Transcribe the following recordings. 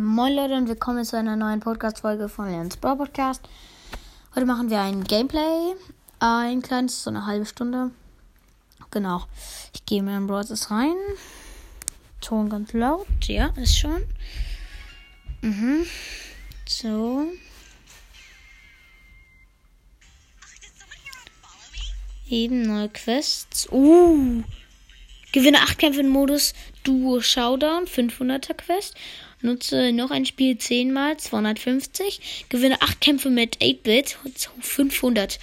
Moin Leute und willkommen zu einer neuen Podcast-Folge von Lens Brawl Podcast. Heute machen wir ein Gameplay. Ein kleines, so eine halbe Stunde. Genau. Ich gehe mir in Brawlers rein. Ton ganz laut. Ja, ist schon. Mhm. So. Eben neue Quests. Uh. Gewinne 8 Kämpfe im Modus Duo Showdown, 500er Quest. Nutze noch ein Spiel 10 mal, 250. Gewinne 8 Kämpfe mit 8-Bit, 500.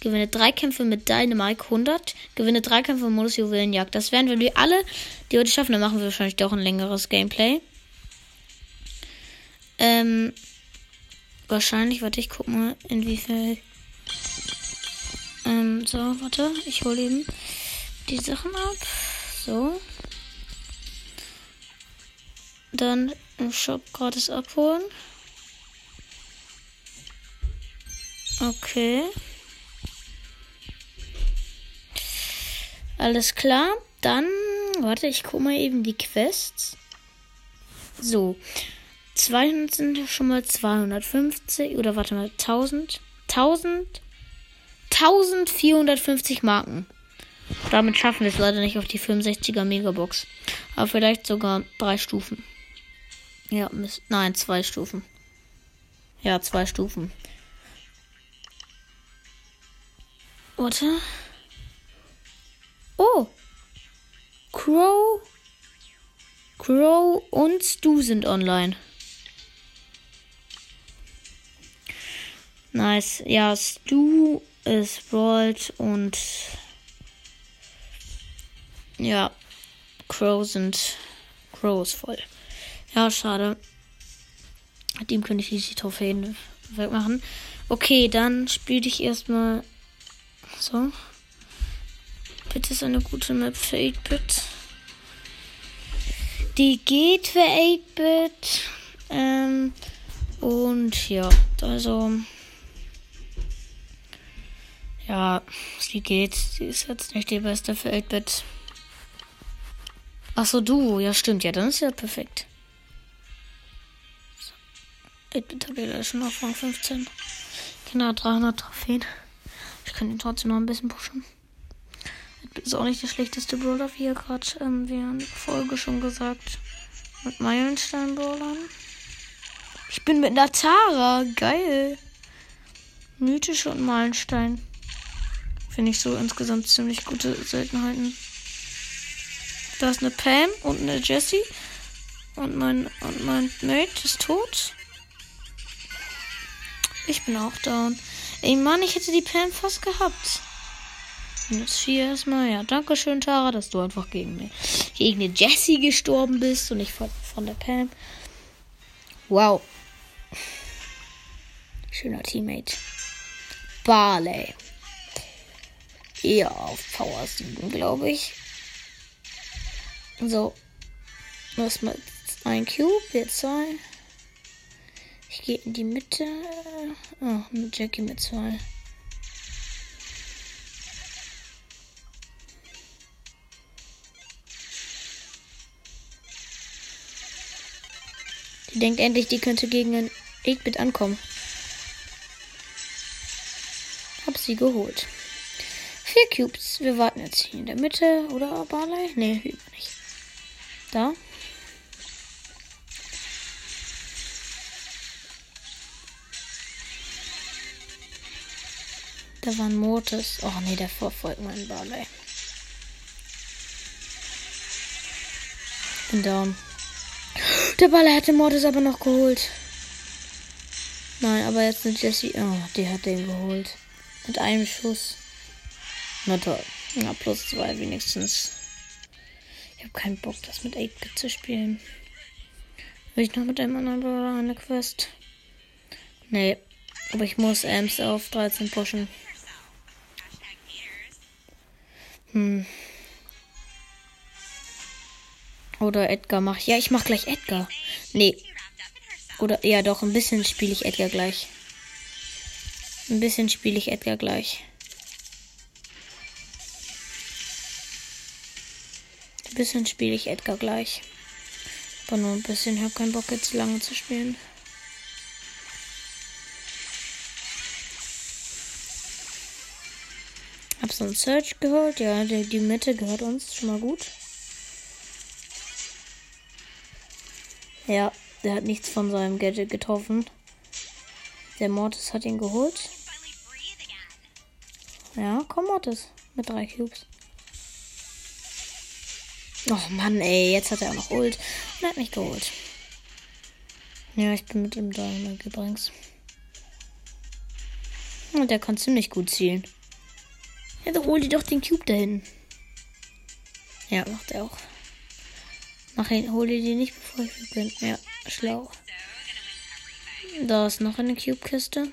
Gewinne 3 Kämpfe mit Dynamite, 100. Gewinne 3 Kämpfe im Modus Juwelenjagd. Das wenn wir alle die heute schaffen, dann machen wir wahrscheinlich doch ein längeres Gameplay. Ähm, wahrscheinlich, warte, ich guck mal, inwiefern. Ähm, so, warte, ich hole eben die Sachen ab. So. Dann im Shop gratis abholen. Okay. Alles klar. Dann, warte, ich guck mal eben die Quests. So. 200 sind schon mal 250 oder warte mal 1000 1000 1450 Marken. Damit schaffen wir es leider nicht auf die 65er Megabox. Aber vielleicht sogar drei Stufen. Ja, nein, zwei Stufen. Ja, zwei Stufen. Warte. Oh. Crow. Crow und Stu sind online. Nice. Ja, Stu ist Brawl und ja, Crow sind Crow ist voll. Ja, schade. Mit ihm könnte ich die Trophäen wegmachen. Okay, dann spiele ich erstmal so. Bitte ist eine gute Map für 8-Bit. Die geht für 8-Bit. Ähm, und ja, also. Ja, sie geht. Sie ist jetzt nicht die beste für 8-Bit. Achso, du. Ja, stimmt. Ja, dann ist ja perfekt. 8-Bit habe ich leider schon auf Rang 15. Genau, 300 Trophäen. Ich kann ihn trotzdem noch ein bisschen pushen. Ist auch nicht der schlechteste Brawler, wie er gerade ähm, während der Folge schon gesagt. Mit Meilenstein-Brawlern. Ich bin mit einer Tara. Geil. Mythische und Meilenstein. Finde ich so insgesamt ziemlich gute Seltenheiten. Da ist eine Pam und eine Jessie. Und mein, und mein Mate ist tot. Ich bin auch down. Ey Mann, ich hätte die Pam fast gehabt. Minus 4 erstmal. Ja, danke schön, Tara, dass du einfach gegen mir, gegen den Jessie gestorben bist und nicht von, von der Pam. Wow. Schöner Teammate. Barley. Eher auf Power 7, glaube ich. So. Erstmal ein Cube, jetzt zwei. Ich gehe in die Mitte. Oh, eine Jackie mit zwei. Die denkt endlich, die könnte gegen ein 8-Bit ankommen. Hab sie geholt. Vier Cubes. Wir warten jetzt hier in der Mitte. Oder Barley? Ne, lieber nicht. Da. Da war ein Mortis. Oh nee, der verfolgt meinen Barley. Bin down. Der Baller hat den Mortis aber noch geholt. Nein, aber jetzt eine Jessie. Oh, die hat den geholt. Mit einem Schuss. Na toll. Na, plus zwei wenigstens. Ich habe keinen Bock, das mit 8-Bit zu spielen. Will ich noch mit einem anderen Brawler eine Quest? Nee. Aber ich muss Ems auf 13 pushen. Hm. Oder Edgar mach ich. Ja, ich mach gleich Edgar. Nee. Oder ja, doch, ein bisschen spiele ich Edgar gleich. Ein bisschen spiele ich Edgar gleich. Ein bisschen spiele ich Edgar gleich. Aber nur ein bisschen. Ich habe keinen Bock jetzt lange zu spielen. Hab so einen Search geholt. Ja, die, die Mitte gehört uns. Schon mal gut. Ja, der hat nichts von seinem Gadget getroffen. Der Mortis hat ihn geholt. Ja, komm Mortis. Mit drei Cubes. Oh Mann, ey, jetzt hat er auch noch Ult. Und er hat mich geholt. Ja, ich bin mit ihm da übrigens. Und der kann ziemlich gut zielen. Ja, dann hol dir doch den Cube dahin. Ja, macht er auch. Mach ihn, hol dir den nicht, bevor ich bin. Ja, schlau. Da ist noch eine Cube-Kiste.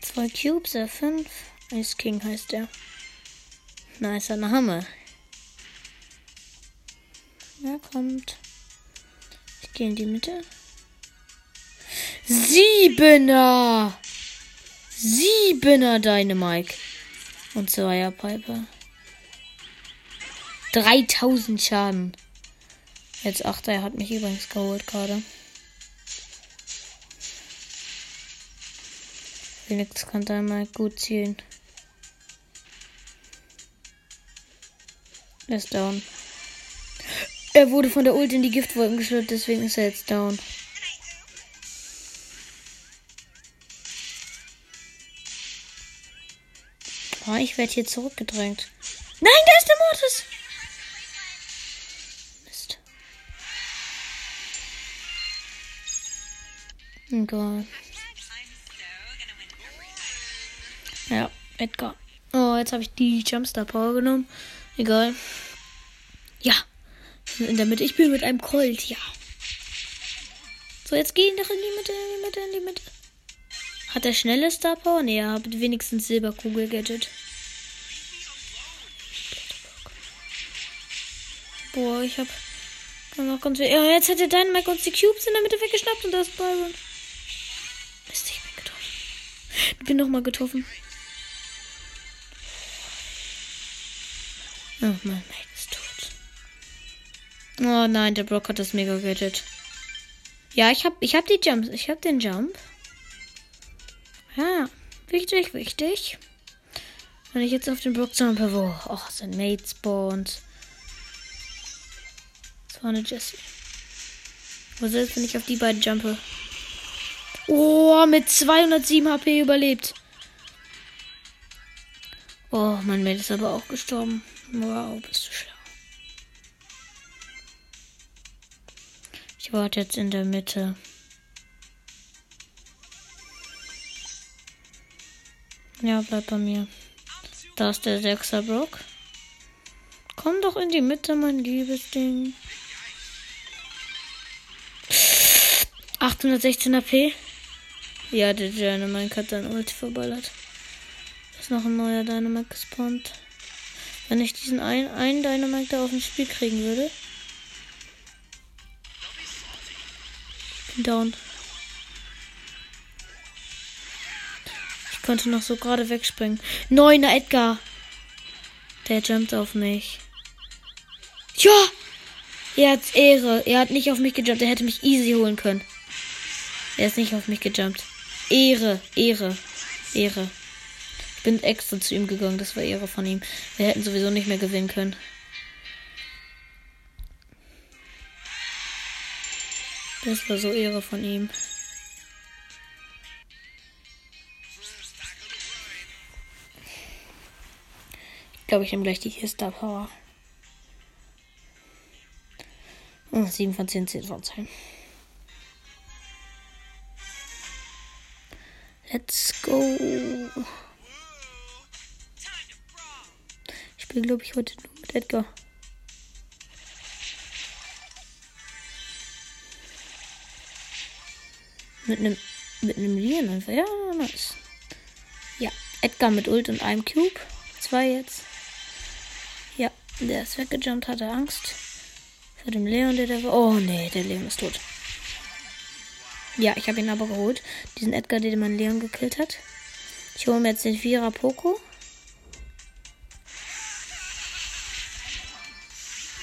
Zwei Cubes, R5. Ice King heißt der. Nicer Name. Ja, kommt. Ich gehe in die Mitte. Siebener! Siebener Dynamike. Und Zweier Piper. 3000 Schaden. Jetzt Achter, er hat mich übrigens geholt gerade. Phoenix kann da mal gut zielen. Er ist down. Er wurde von der Ult in die Giftwolken geschüttet, deswegen ist er jetzt down. Oh, ich werde hier zurückgedrängt. Nein, da ist der Mortis! Mist. Egal. Ja, Edgar. Oh, jetzt habe ich die Jumpstar Power genommen. Egal. Ja. In der Mitte. Ich bin mit einem Colt, ja. So, jetzt gehen doch in die Mitte, in die Mitte, in die Mitte. Hat er schnelle Star Power? Nee, er hat wenigstens Silberkugel-Gadget. Boah, ich hab noch ganz. Ja, jetzt hat der Dynamite uns die Cubes in der Mitte weggeschnappt und da ist Byron. Mist, ich bin getroffen. Ich bin nochmal getroffen. Oh, mein Mate ist tot. Oh nein, der Brock hat das mega gerettet. Ja, ich hab, ich hab die Jumps. Ich hab den Jump. Ja, wichtig, wichtig. Wenn ich jetzt auf den Brock jumpe, wo oh, sein Mate spawnt. War eine Jessie. Wo selbst wenn ich auf die beiden jumpe? Oh, mit 207 HP überlebt. Oh, mein Mate ist aber auch gestorben. Wow, bist du schlau. Ich warte jetzt in der Mitte. Ja, bleib bei mir. Da ist der Sechser Brock. Komm doch in die Mitte, mein liebes Ding. 816 AP. Ja, der Dynamite hat dann Ulti verballert. Ist noch ein neuer Dynamite gespawnt. Wenn ich diesen einen, einen Dynamite da auf dem Spiel kriegen würde. Ich bin down. Ich konnte noch so gerade wegspringen. Neuner Edgar. Der jumpt auf mich. Ja! Er hat Ehre. Er hat nicht auf mich gejumpt. Er hätte mich easy holen können. Er ist nicht auf mich gejumpt. Ehre, Ehre, Ehre bin extra zu ihm gegangen. Das war Ehre von ihm. Wir hätten sowieso nicht mehr gewinnen können. Das war so Ehre von ihm. Ich glaube, ich nehme gleich die hier Star Power. Oh, 7 von 10, 10 von 10. Let's go. spiele, glaube ich, heute nur mit Edgar. Mit einem mit einem Lien einfach. Ja, nice. Ja, Edgar mit Ult und einem Cube. Zwei jetzt. Ja, der ist weggejumpt, hatte Angst. Vor dem Leon, der da war. Oh nee, der Leon ist tot. Ja, ich habe ihn aber geholt. Diesen Edgar, den mein Leon gekillt hat. Ich hole mir jetzt den Vierer Poco.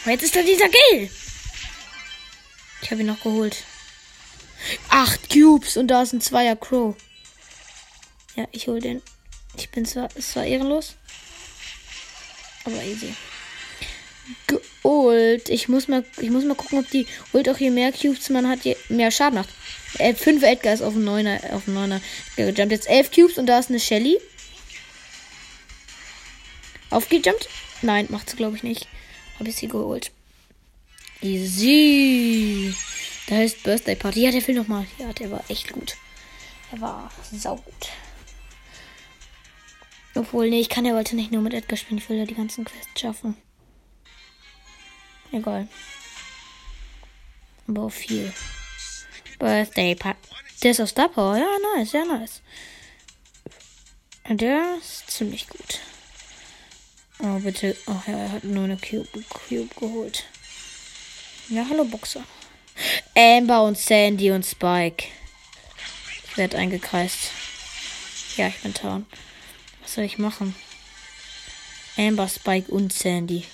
Oh, jetzt ist da dieser Gel. Ich habe ihn noch geholt. Acht Cubes und da ist ein Zweier Crow. Ja, ich hole den. Ich bin zwar, ist zwar ehrenlos, aber easy. Go Geult. Ich muss mal, ich muss mal gucken, ob die Ult auch je mehr Cubes man hat, je mehr Schaden macht. Äh, 5 Edgar ist auf dem 9er, auf dem 9er gejumpt. Jetzt 11 Cubes und da ist eine Shelly. Aufgejumpt? Nein, macht sie glaube ich nicht. Habe ich sie geholt. Easy. Da heißt Birthday Party. Ja, der will noch mal. Ja, der war echt gut. Er war saugut. Obwohl, nee, ich kann ja heute nicht nur mit Edgar spielen. Ich will ja die ganzen Quests schaffen. Egal. Aber viel. Birthday Party. Der ist aus Power. Ja, nice, sehr nice. Der ist ziemlich gut. Oh, bitte. Ach ja, er hat nur eine Cube, Cube geholt. Ja, hallo Boxer. Amber und Sandy und Spike. Werde eingekreist. Ja, ich bin down. Was soll ich machen? Amber, Spike und Sandy.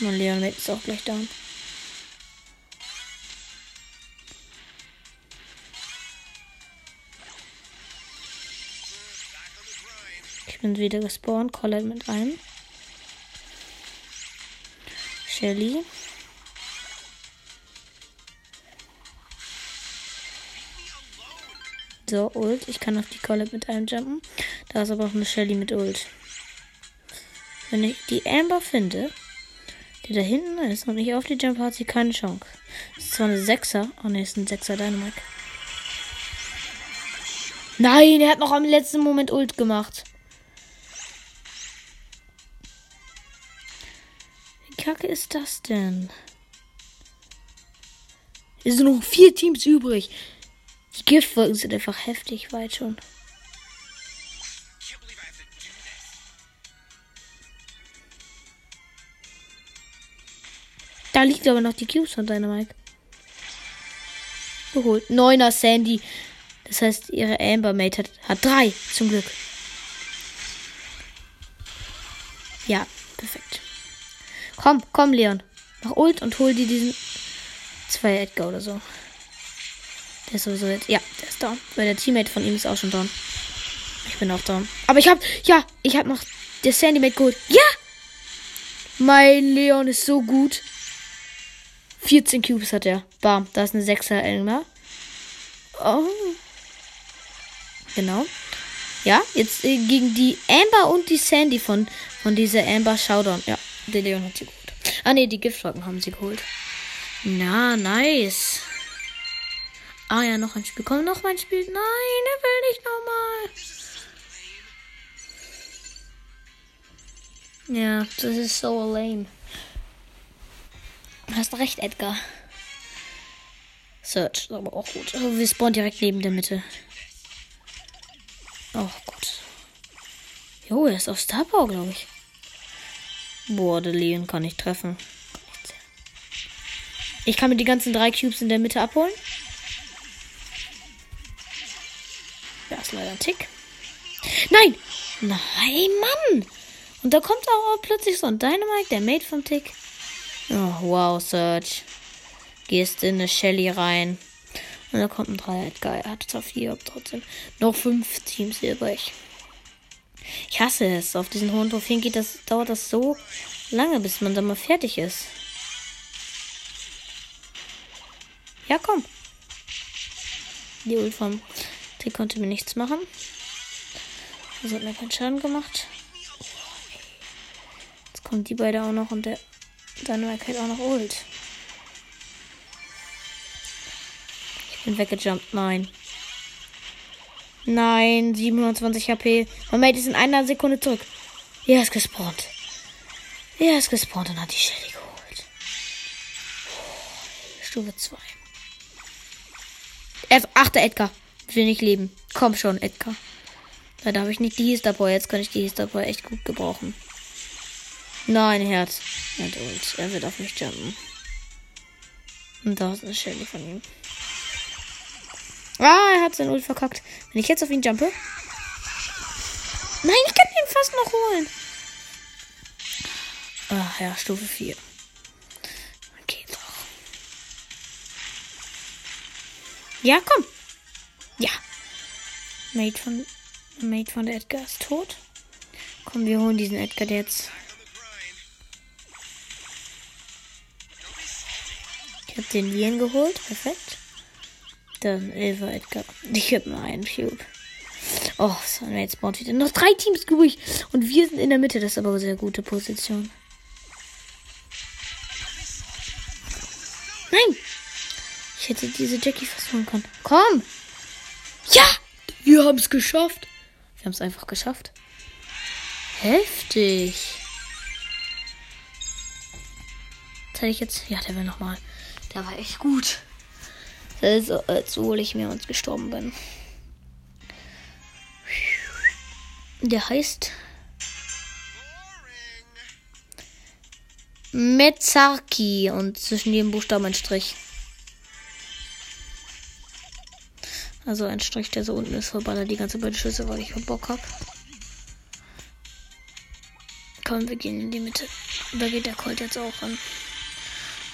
Mein Leon ist auch gleich down. Ich bin wieder gespawnt. Colette mit einem. Shelly. So, Ult. Ich kann auf die Colette mit einem jumpen. Da ist aber auch eine Shelly mit Ult. Wenn ich die Amber finde, die da hinten ist und ich auf die Jump hat sie keine Chance. Das ist zwar eine 6er. Oh ne, ist ein 6er Dynamite. Nein, er hat noch am letzten Moment Ult gemacht. Wie kacke ist das denn? Es sind noch vier Teams übrig. Die Giftwolken sind einfach heftig weit schon. Da liegt aber noch die Cubes von Dynamite. Geholt. Neuner Sandy. Das heißt, ihre Ambermate hat, hat drei. Zum Glück. Ja, perfekt. Komm, komm, Leon. Mach Ult und hol dir diesen zwei Edgar oder so. Der ist sowieso jetzt. Ja, der ist down. Weil der Teammate von ihm ist auch schon down. Ich bin auch down. Aber ich hab. Ja, ich hab noch der Sandymate geholt. Ja! Mein Leon ist so gut. 14 Cubes hat er. Bam, da ist eine 6er Elmer. Oh. Genau. Ja, jetzt äh, gegen die Amber und die Sandy von, von dieser Amber Showdown. Ja, der Leon hat sie geholt. Ah, ne, die Giftflocken haben sie geholt. Na, nice. Ah ja, noch ein Spiel. Komm, noch ein Spiel. Nein, er will nicht nochmal. Ja, das ist so lame. Hast recht, Edgar. Search, ist aber auch gut. Oh, wir spawnen direkt neben der Mitte. Oh Gott. Jo, er ist auf Star Power, glaube ich. Boah, der Leon kann ich treffen. Ich kann mir die ganzen drei Cubes in der Mitte abholen. Da ist leider ein Tick. Nein! Nein, Mann! Und da kommt auch plötzlich so ein Dynamite, der Mate vom Tick. Oh, wow, Search. Gehst in eine Shelly rein. Und da kommt ein Dreier. Geil. Hat zwar vier, aber trotzdem. Noch fünf Teams übrig. Ich hasse es. Auf diesen hohen Trophäen geht das, dauert das so lange, bis man da mal fertig ist. Ja, komm. Die Ult vom Trick konnte mir nichts machen. Also hat mir keinen Schaden gemacht. Jetzt kommen die beide auch noch und der dann war halt auch noch Ult. Ich bin weggejumpt. Nein. Nein, 720 HP. Mein Mate ist in einer Sekunde zurück. Er ist gespawnt. Er ist gespawnt und hat die Shelly geholt. Stufe 2. Er ist achter Edgar. Will nicht leben. Komm schon, Edgar. Leider habe ich nicht die Hister Boy. Jetzt kann ich die Hister Boy echt gut gebrauchen. Nein, Herz. Er hat Ult. Er wird auf mich jumpen. Und da ist eine Shelly von ihm. Ah, er hat sein Ult verkackt. Wenn ich jetzt auf ihn jumpe. Nein, ich kann ihn fast noch holen. Ah ja, Stufe 4. Okay, doch. Ja, komm. Ja. Mate von, Mate von der Edgar ist tot. Komm, wir holen diesen Edgar jetzt. Ich habe den Lien geholt. Perfekt. Dann Eva Edgar. Ich habe nur einen Cube. Oh, so, jetzt spawnt wieder noch drei Teams übrig. Und wir sind in der Mitte. Das ist aber eine sehr gute Position. Nein! Ich hätte diese Jackie fast holen können. Komm! Ja! Wir haben es geschafft. Wir haben es einfach geschafft. Heftig. Das ich jetzt. Ja, der will nochmal. Der war echt gut. Also, als ich mir uns gestorben bin. Der heißt Metzarki und zwischen jedem Buchstaben ein Strich. Also ein Strich, der so unten ist, verballert die ganze beiden Schüsse, weil ich Bock hab. Komm, wir gehen in die Mitte. Da geht der Colt jetzt auch an.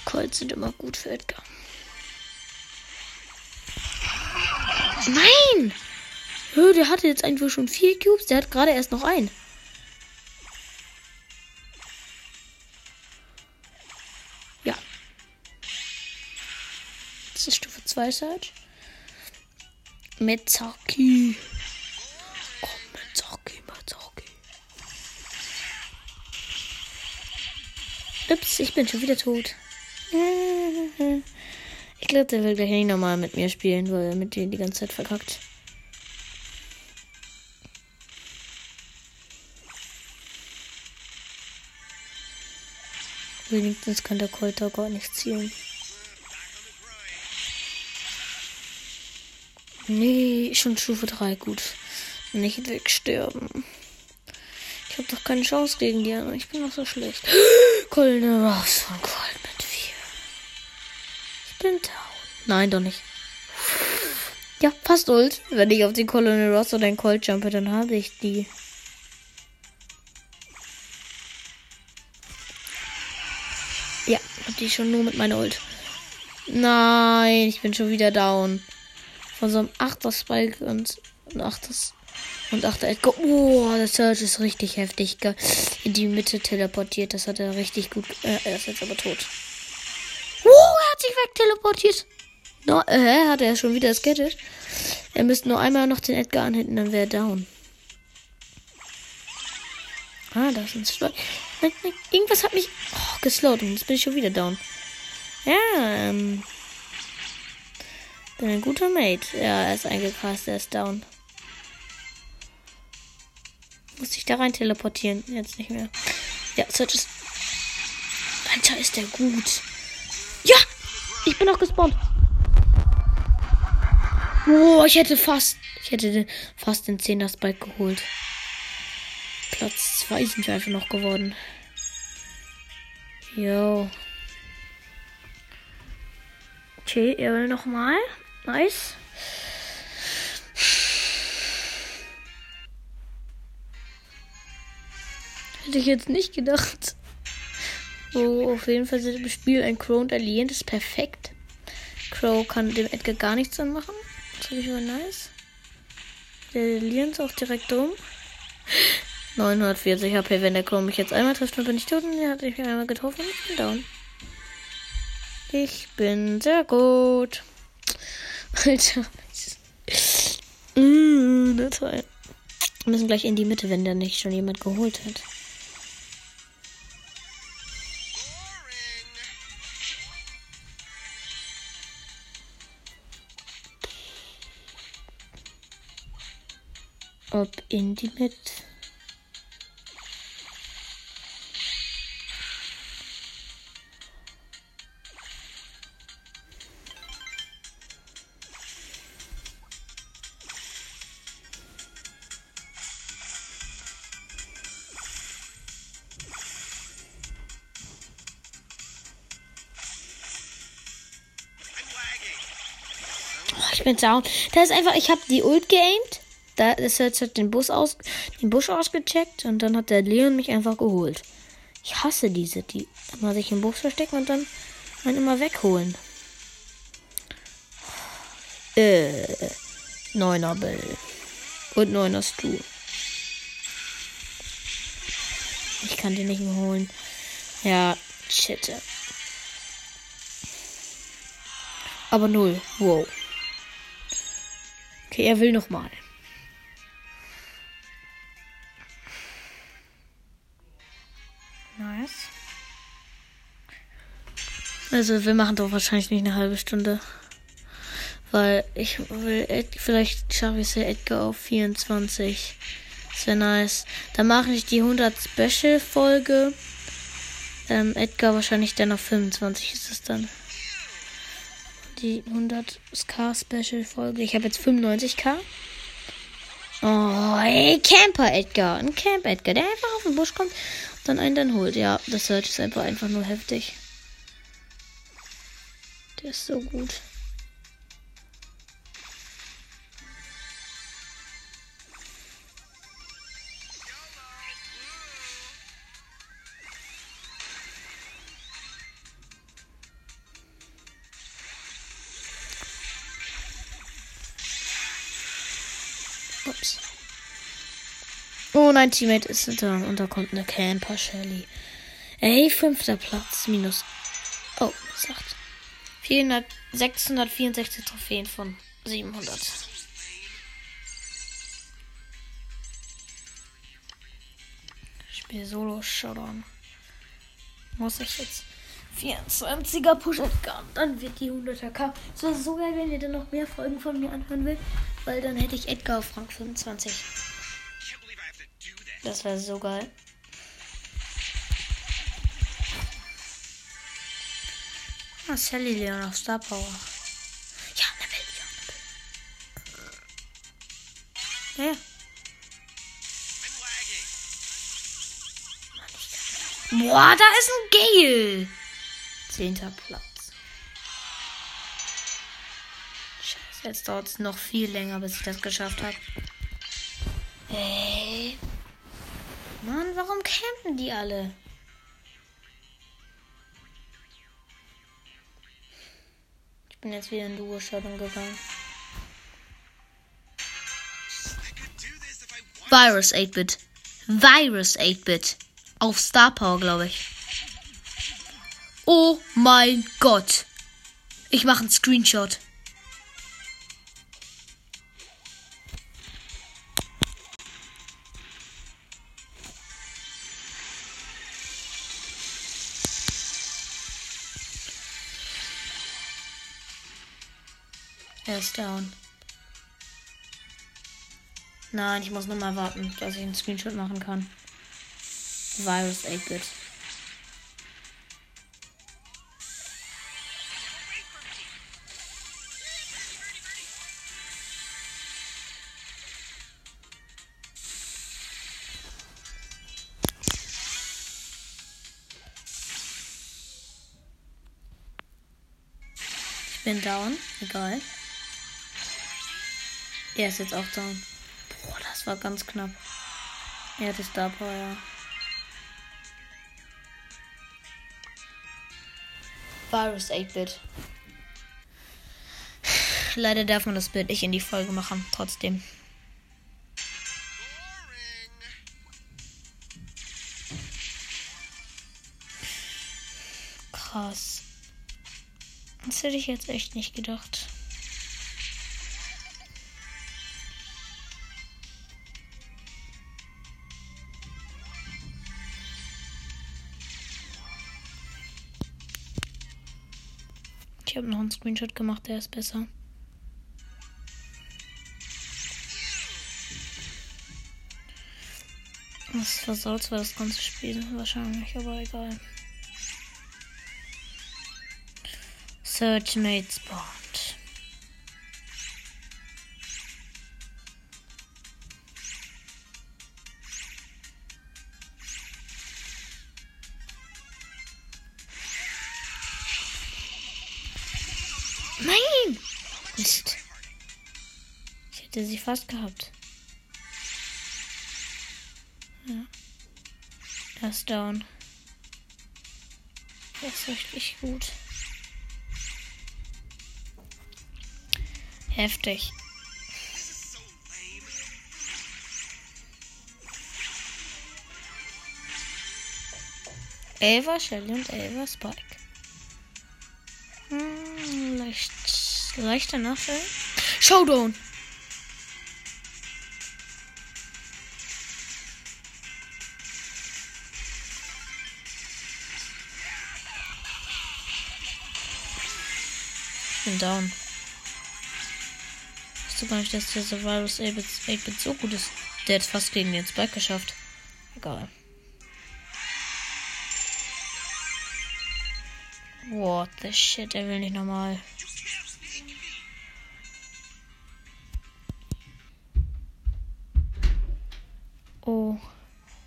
Colts sind immer gut für Edgar. Nein! Hö, der hatte jetzt einfach schon vier Cubes. Der hat gerade erst noch einen. Ja. Das ist Stufe 2 Search. Metzaki. Komm, Metzaki, Metzaki. Ups, ich bin schon wieder tot. Glaube, der will gleich nicht nochmal mit mir spielen, weil er mit dir die ganze Zeit verkackt. Wenigstens kann der Kolter gar nicht zielen. Nee, schon Stufe 3, gut. Nicht wegsterben. Ich habe doch keine Chance gegen die anderen. Ich bin doch so schlecht. Goldene raus von 4. Bin down. Nein, doch nicht. Ja, passt Ult. Wenn ich auf die Colonel Ross oder den Colt jumpe, dann habe ich die. Ja, hab die schon nur mit meiner Ult. Nein, ich bin schon wieder down. Von so einem 8er Spike und ein 8er und 8er Edgar. Oh, der Search ist richtig heftig. In die Mitte teleportiert. Das hat er richtig gut. Äh, er ist jetzt aber tot. Sich wegteleportiert. No, äh, hat er schon wieder skettet. Er müsste nur einmal noch den Edgar anhitten, dann wäre er down. Ah, da sind zwei. Nein, nein, irgendwas hat mich oh, geslowt und jetzt bin ich schon wieder down. Ja, ähm. Bin ein guter Mate. Ja, er ist eingekrast, er ist down. Muss ich da rein teleportieren? Jetzt nicht mehr. Ja, Search ist. Alter, ist der gut. Ja! Ich bin auch gespawnt. Oh, ich hätte fast. Ich hätte fast den 10er Spike geholt. Platz 2 sind wir einfach noch geworden. Jo. Okay, er will nochmal. Nice. Hätte ich jetzt nicht gedacht. So, auf jeden Fall sind im Spiel ein Crow und ein Lien. Das ist perfekt. Crow kann dem Edgar gar nichts anmachen. Das finde ich aber nice. Der Lien ist auch direkt dumm. 940 HP, wenn der Crow mich jetzt einmal trifft, dann bin ich tot und er hat mich einmal getroffen und ich bin down. Ich bin sehr gut. Alter. Mm, na toll. Wir müssen gleich in die Mitte, wenn da nicht schon jemand geholt hat. Ob in die Mitte. Ich bin down. Da ist einfach, ich habe die Ult geaimt. Da ist jetzt hat den Bus aus, den Busch ausgecheckt und dann hat der Leon mich einfach geholt. Ich hasse diese, die immer sich im Bus verstecken und dann einen immer wegholen. Äh, neuner Bell. Und neuner Stu. Ich kann den nicht mehr holen. Ja, shit. Aber null. Wow. Okay, er will noch Also wir machen doch wahrscheinlich nicht eine halbe Stunde. Weil ich will, Ed vielleicht schaffe ich es ja Edgar auf 24. Das wäre nice. Dann mache ich die 100 Special Folge. Ähm, Edgar wahrscheinlich dann auf 25 ist es dann. Die 100k Special Folge. Ich habe jetzt 95k. Oh, ey, Camper Edgar. Ein Camp Edgar, der einfach auf den Busch kommt und dann einen dann holt. Ja, das Search ist einfach, einfach nur heftig. Der ist so gut. Ups. Oh nein, Teammate ist da und da kommt eine Camper Shelly. Ey, fünfter Platz minus. Oh, sagt. 400, 664 Trophäen von 700. Ich spiele Solo Showdown. Muss ich jetzt 24er Push Edgar. Dann wird die 100er K. Es wäre so geil, wenn ihr dann noch mehr Folgen von mir anhören will. Weil dann hätte ich Edgar auf Rang 25. Das wäre so geil. Sally Leon auf Star Power. Ja, Welt, ja. Ja, ja. Boah, da ist ein Gale. Zehnter Platz. Scheiße, jetzt dauert es noch viel länger, bis ich das geschafft habe. Hey. Mann, warum campen die alle? Ich bin jetzt wieder in Duo-Shottung gegangen. Virus 8-Bit. Virus 8-Bit. Auf Star Power, glaube ich. Oh mein Gott. Ich mache einen Screenshot. Ist down. Nein, ich muss nur mal warten, dass ich einen Screenshot machen kann. Virus 8-Bit. Ich bin down. Egal. Er ist jetzt auch down. Boah, das war ganz knapp. Er hatte Star Power, ja. Virus 8-Bit. Leider darf man das Bild nicht in die Folge machen, trotzdem. Krass. Das hätte ich jetzt echt nicht gedacht. Einen Screenshot gemacht, der ist besser. Das versaut zwar das ganze Spiel wahrscheinlich, aber egal. Search Mate spawned. Sie fast gehabt. Ja. Er ist down. Das ist richtig gut. Heftig. Ava, Shelly und Ava Spike. Hm, leicht, leichter Nachteil. Showdown! Down. Ich gar nicht, dass der Survivors 8-Bit so gut ist. Der hat fast gegen den Spike geschafft. Egal. What the shit, er will nicht nochmal. Oh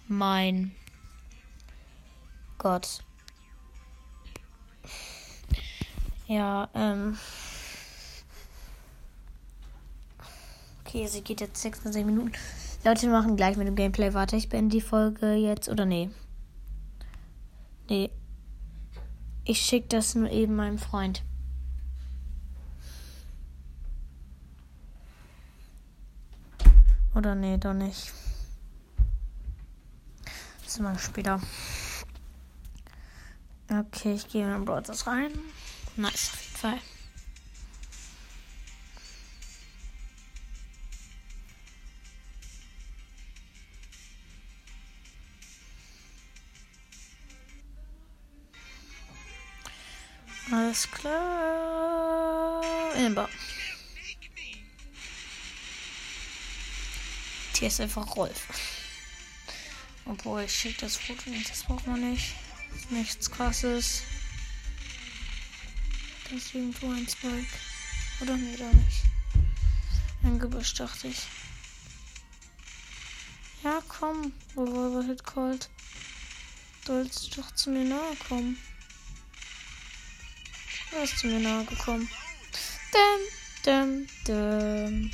mein Gott. Ja, ähm. Okay, sie geht jetzt 26 Minuten. Leute, wir machen gleich mit dem Gameplay. Warte, ich beende die Folge jetzt. Oder nee. Nee. Ich schicke das nur eben meinem Freund. Oder nee, doch nicht. Das ist mal später. Okay, ich gehe in Brothers rein. Nice, auf jeden Fall. Alles klar. Amber. Hier ist einfach Rolf. Obwohl, ich schicke das Foto nicht, das braucht man nicht. Nichts krasses. Da ist irgendwo ein Spike. Oder nee, da nicht. Ein Gebüsch, dachte ich. Ja, komm, Revolver Hit Cold. Du sollst doch zu mir nahe kommen. Er ist zu mir nahe gekommen. Dum, dum, dum.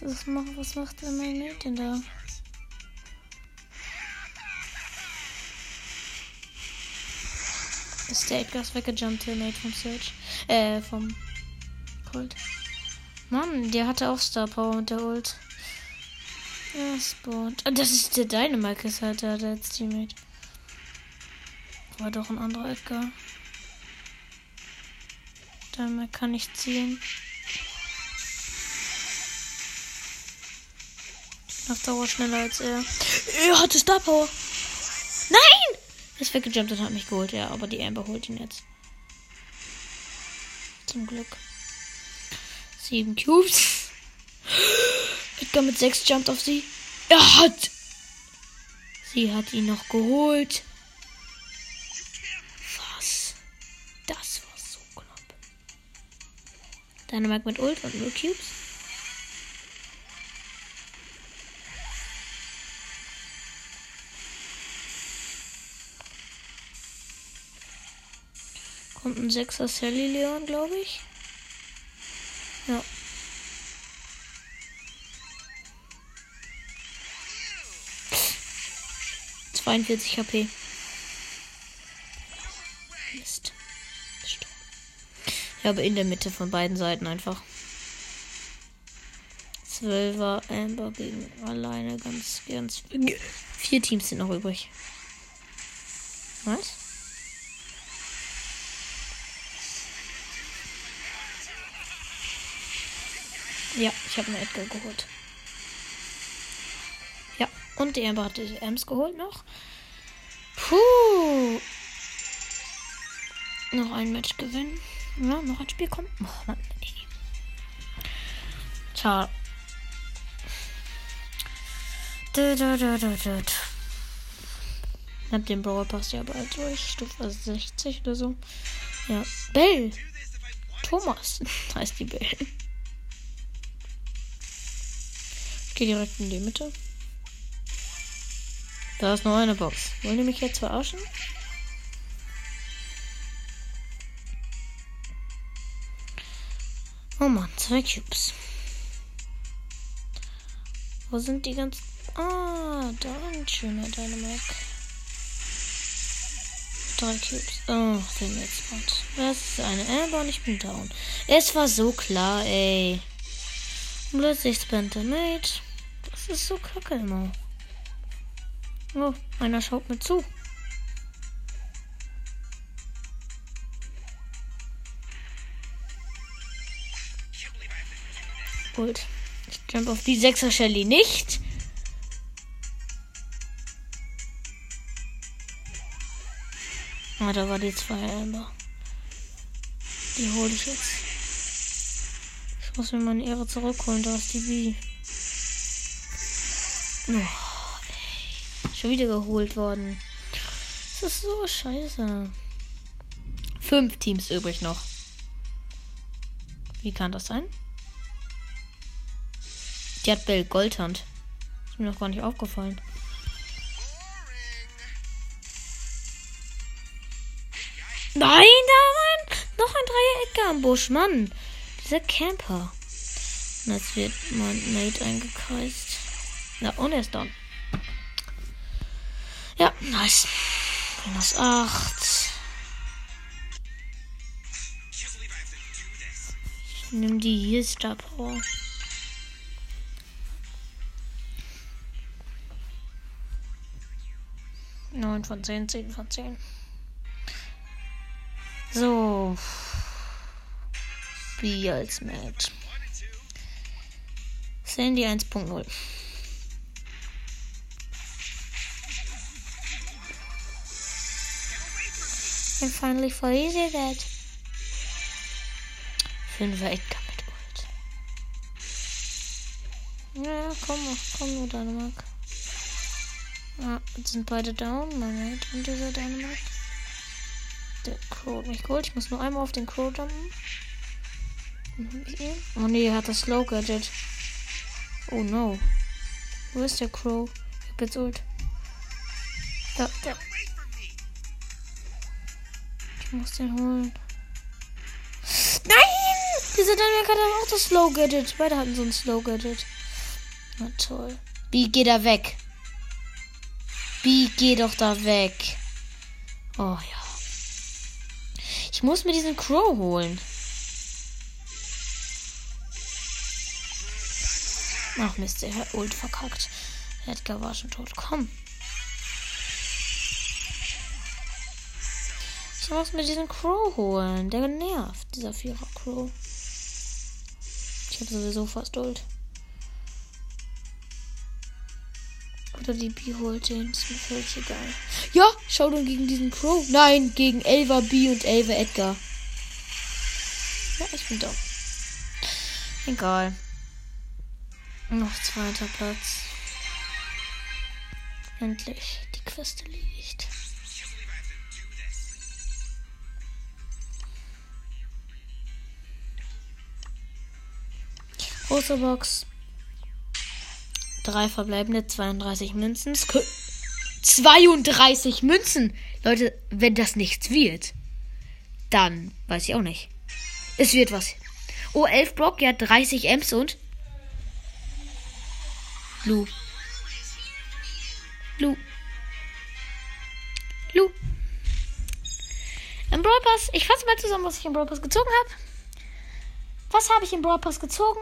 Was macht, was macht denn mein Mädchen da? Ist der Edgars weggejumpt, der Mate vom Search. Äh, vom Colt. Mann, der hatte auch Star Power mit der Ult. Ja, spawnt. Ah, das ist der Dynamite, ist halt der, der als Teammate. War doch ein anderer Edgar. Dann kann ich ziehen. Auf Dauer schneller als er. Er hatte Star Power. Nein! Er ist weggejumpt und hat mich geholt, ja, aber die Amber holt ihn jetzt. Zum Glück. Sieben Cubes. Edgar mit sechs jumpt auf sie. Er hat. Sie hat ihn noch geholt. Dynamite mit Ult und nur Cubes. Kommt ein 6er Sally Leon, glaube ich. Ja. Zweiundvierzig HP. Ja, aber in der Mitte von beiden Seiten einfach. Zwölfer Amber gegen alleine ganz, ganz. Vier Teams sind noch übrig. Was? Ja, ich habe eine Edgar geholt. Ja, und die Amber hat die Ems geholt noch. Puh. Noch ein Match gewinnen. Ja, noch ein Spiel kommt. Oh, Mann, nee. Ciao. Du, du, du, du, du. Ich hab den Brawl Pass ja bald durch. Stufe 60 oder so. Ja. Bell. Thomas heißt die Bell. Ich geh direkt in die Mitte. Da ist noch eine Box. Wollen die mich jetzt verarschen? Oh Mann, zwei Cubes. Wo sind die ganzen. Ah, da ein schöner Dynamik. Drei Cubes. Oh, den jetzt Das ist eine Amber und ich bin down. Es war so klar, ey. Plötzlich der Mate. Das ist so kacke immer. Oh, einer schaut mir zu. Gut. Ich jump auf die 6er Shelly nicht. Ah, da war die 2 Amber. Die hole ich jetzt. Ich muss mir meine Ehre zurückholen. Da ist die B. Oh. Schon wieder geholt worden. Das ist so scheiße. Fünf Teams übrig noch. Wie kann das sein? Die hat Bell Goldhand. Ist mir noch gar nicht aufgefallen. Nein, nein, noch ein Dreieck am Busch, Mann. Dieser Camper. Und jetzt wird mein Mate eingekreist. Ja, und er ist down. Ja, nice. Minus 8. Ich nehme die hier Star Power. Neun von zehn, zehn von zehn. So. B als Match. Sandy 1.0. And finally for easy that. Fünfer Edgar mit Ult. Ja, komm, komm Dänemark. Jetzt sind beide down. Mate und dieser Dänemark. Der Crow hat mich geholt. Ich muss nur einmal auf den Crow jumpen. Oh nee, er hat das Slow Gadget. Oh no. Wo ist der Crow? Ich hab jetzt Ult. Da, da. Ich muss den holen. Nein! Dieser Dynamic hat auch das Slow Gadget. Beide hatten so ein Slow Gadget. Na toll. Wie geht er weg? Wie geh doch da weg. Oh ja. Ich muss mir diesen Crow holen. Ach Mist, der hat Ult verkackt. Edgar war schon tot. Komm. Ich muss mir diesen Crow holen. Der nervt, dieser Vierer Crow. Ich habe sowieso fast Ult. Oder die B holt den. Ist mir völlig egal. Ja, schau doch gegen diesen Crow. Nein, gegen Elva B und Elva Edgar. Ja, ich bin dumm. Egal. Noch zweiter Platz. Endlich. Die Quest erledigt. Große Box. Drei verbleibende, 32 Münzen. 32 Münzen! Leute, wenn das nichts wird, dann weiß ich auch nicht. Es wird was. Oh, 11 Brock, ja, 30 Ems und. Lu. Lu. Lu. Im Brawl Pass, ich fasse mal zusammen, was ich im Brawl Pass gezogen habe. Was habe ich im Brawl Pass gezogen?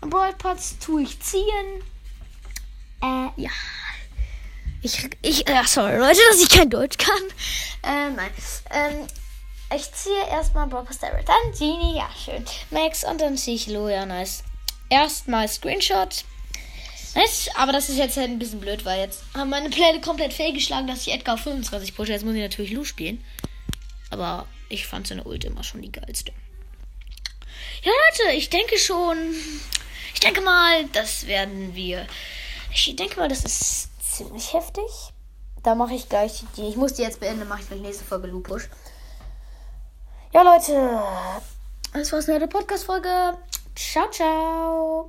Brawl Pass tue ich ziehen. Äh, ja. Ich, ich, ja, sorry, Leute, dass ich kein Deutsch kann. Äh, nein. Ähm, ich ziehe erstmal Brawl Pass Daryl, dann Genie, ja, schön. Max und dann ziehe ich Lo, ja, nice. Erstmal Screenshot. Nice, aber das ist jetzt halt ein bisschen blöd, weil jetzt haben meine Pläne komplett fehlgeschlagen, dass ich Edgar auf 25 pushe. Jetzt muss ich natürlich Lu spielen. Aber ich fand seine Ult immer schon die geilste. Ja, Leute, ich denke schon. Ich denke mal, das werden wir. Ich denke mal, das ist ziemlich heftig. Da mache ich gleich die. Ich muss die jetzt beenden, mache ich gleich nächste Folge Lupush. Ja, Leute. Das war's mit der Podcast-Folge. Ciao, ciao.